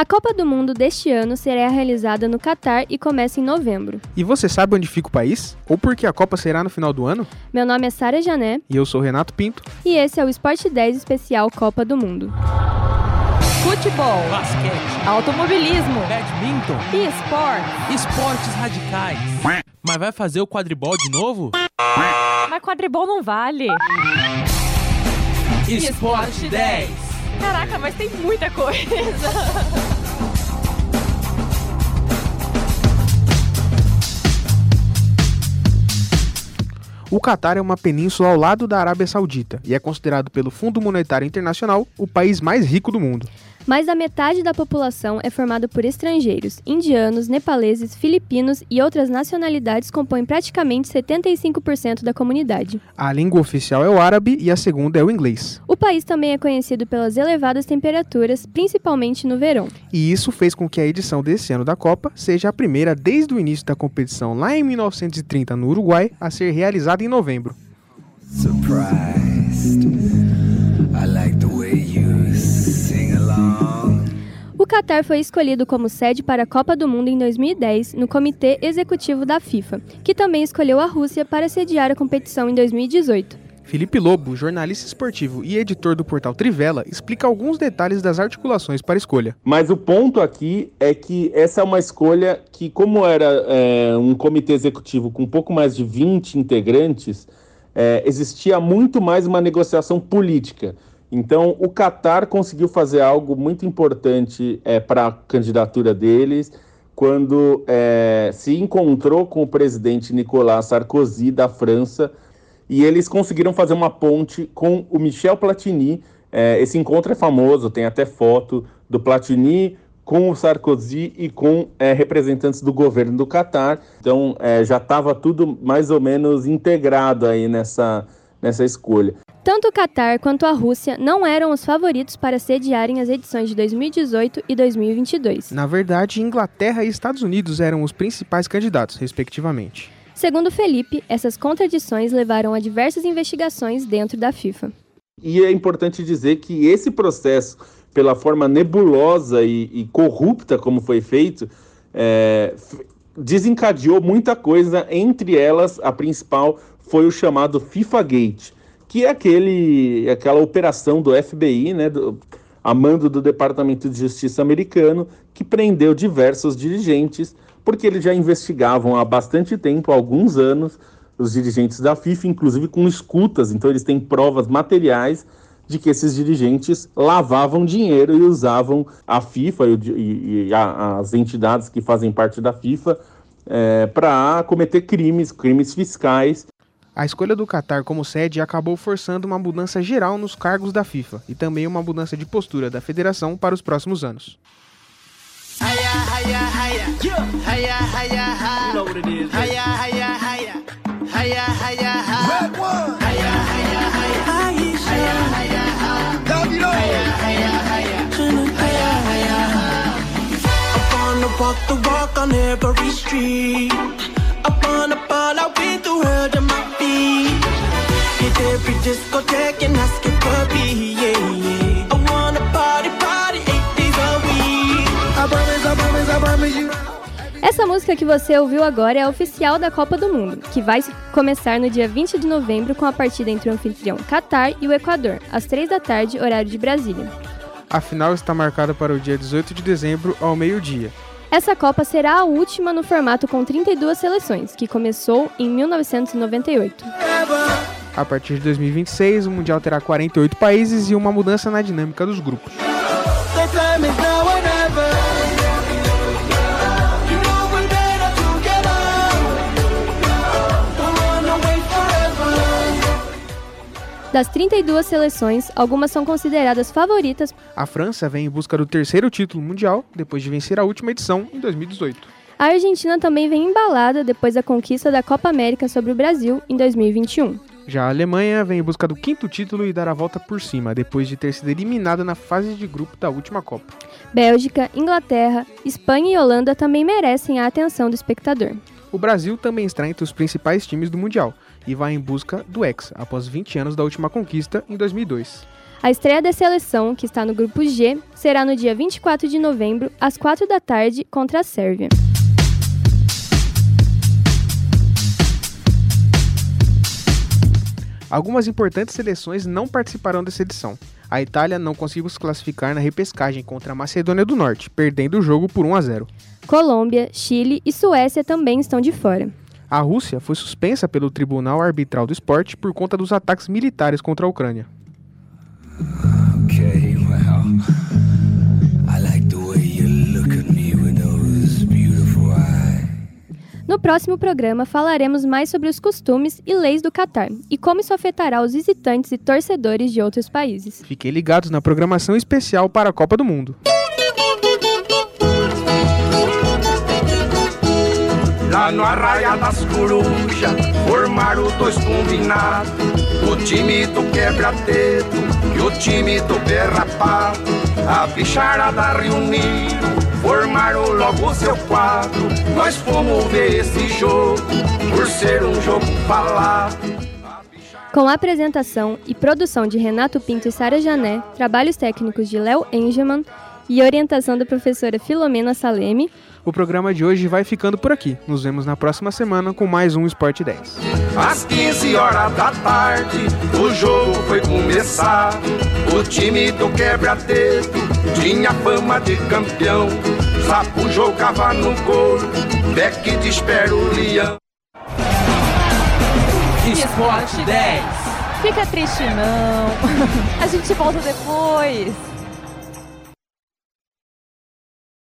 A Copa do Mundo deste ano será realizada no Catar e começa em novembro. E você sabe onde fica o país? Ou por que a Copa será no final do ano? Meu nome é Sara Jané. E eu sou Renato Pinto. E esse é o Esporte 10 Especial Copa do Mundo. Futebol, basquete, automobilismo, badminton e esportes. Esportes radicais. Mas vai fazer o quadribol de novo? Mas quadribol não vale. Esporte 10. Caraca, mas tem muita coisa. O Catar é uma península ao lado da Arábia Saudita e é considerado pelo Fundo Monetário Internacional o país mais rico do mundo. Mais da metade da população é formada por estrangeiros. Indianos, nepaleses, filipinos e outras nacionalidades compõem praticamente 75% da comunidade. A língua oficial é o árabe e a segunda é o inglês. O país também é conhecido pelas elevadas temperaturas, principalmente no verão. E isso fez com que a edição desse ano da Copa seja a primeira desde o início da competição lá em 1930 no Uruguai a ser realizada em novembro. Surprised. O Catar foi escolhido como sede para a Copa do Mundo em 2010 no Comitê Executivo da FIFA, que também escolheu a Rússia para sediar a competição em 2018. Felipe Lobo, jornalista esportivo e editor do portal Trivela, explica alguns detalhes das articulações para a escolha. Mas o ponto aqui é que essa é uma escolha que, como era é, um comitê executivo com um pouco mais de 20 integrantes, é, existia muito mais uma negociação política. Então, o Qatar conseguiu fazer algo muito importante é, para a candidatura deles quando é, se encontrou com o presidente Nicolas Sarkozy da França e eles conseguiram fazer uma ponte com o Michel Platini. É, esse encontro é famoso, tem até foto do Platini com o Sarkozy e com é, representantes do governo do Catar. Então é, já estava tudo mais ou menos integrado aí nessa, nessa escolha. Tanto o Catar quanto a Rússia não eram os favoritos para sediarem as edições de 2018 e 2022. Na verdade, Inglaterra e Estados Unidos eram os principais candidatos, respectivamente. Segundo Felipe, essas contradições levaram a diversas investigações dentro da FIFA. E é importante dizer que esse processo, pela forma nebulosa e, e corrupta como foi feito, é, desencadeou muita coisa. Entre elas, a principal foi o chamado FIFA Gate que é aquele, aquela operação do FBI, né, do, a mando do Departamento de Justiça americano, que prendeu diversos dirigentes, porque eles já investigavam há bastante tempo, há alguns anos, os dirigentes da FIFA, inclusive com escutas, então eles têm provas materiais de que esses dirigentes lavavam dinheiro e usavam a FIFA e, e, a, as entidades que fazem parte da FIFA é, para cometer crimes, crimes fiscais a escolha do Qatar como sede acabou forçando uma mudança geral nos cargos da FIFA e também uma mudança de postura da federação para os próximos anos. Every discotheque and ask it puppy, yeah, yeah. I wanna party, party, eight days a week. I promise, I promise, I promise you. Essa música que você ouviu agora é a oficial da Copa do Mundo, que vai começar no dia 20 de novembro com a partida entre o anfitrião Qatar e o Equador, às 3 da tarde, horário de Brasília. A final está marcada para o dia 18 de dezembro, ao meio-dia. Essa Copa será a última no formato com 32 seleções, que começou em 1998. A partir de 2026, o Mundial terá 48 países e uma mudança na dinâmica dos grupos. Das 32 seleções, algumas são consideradas favoritas. A França vem em busca do terceiro título mundial, depois de vencer a última edição em 2018. A Argentina também vem embalada depois da conquista da Copa América sobre o Brasil em 2021. Já a Alemanha vem em busca do quinto título e dar a volta por cima, depois de ter sido eliminada na fase de grupo da última Copa. Bélgica, Inglaterra, Espanha e Holanda também merecem a atenção do espectador. O Brasil também está entre os principais times do Mundial e vai em busca do Hexa, após 20 anos da última conquista em 2002. A estreia da seleção, que está no grupo G, será no dia 24 de novembro, às 4 da tarde, contra a Sérvia. Algumas importantes seleções não participarão dessa edição. A Itália não conseguiu se classificar na repescagem contra a Macedônia do Norte, perdendo o jogo por 1 a 0. Colômbia, Chile e Suécia também estão de fora. A Rússia foi suspensa pelo Tribunal Arbitral do Esporte por conta dos ataques militares contra a Ucrânia. No próximo programa falaremos mais sobre os costumes e leis do Catar e como isso afetará os visitantes e torcedores de outros países. Fiquem ligados na programação especial para a Copa do Mundo. Lá no Arraia das Corujas, formaram dois combinados. O time do quebra-dedo e o time do berrapado. A bicharada reuniram, formaram logo seu quadro. Nós fomos ver esse jogo, por ser um jogo falado. Com a apresentação e produção de Renato Pinto e Sara Jané, trabalhos técnicos de Léo Engelman e orientação da professora Filomena Saleme, O programa de hoje vai ficando por aqui. Nos vemos na próxima semana com mais um Esporte 10. Às 15 horas da tarde, o jogo foi começar. O time do quebra-dedo tinha fama de campeão. Sapo jogava no gol, Beck desespera o leão. Esporte 10. Fica triste não. A gente volta depois.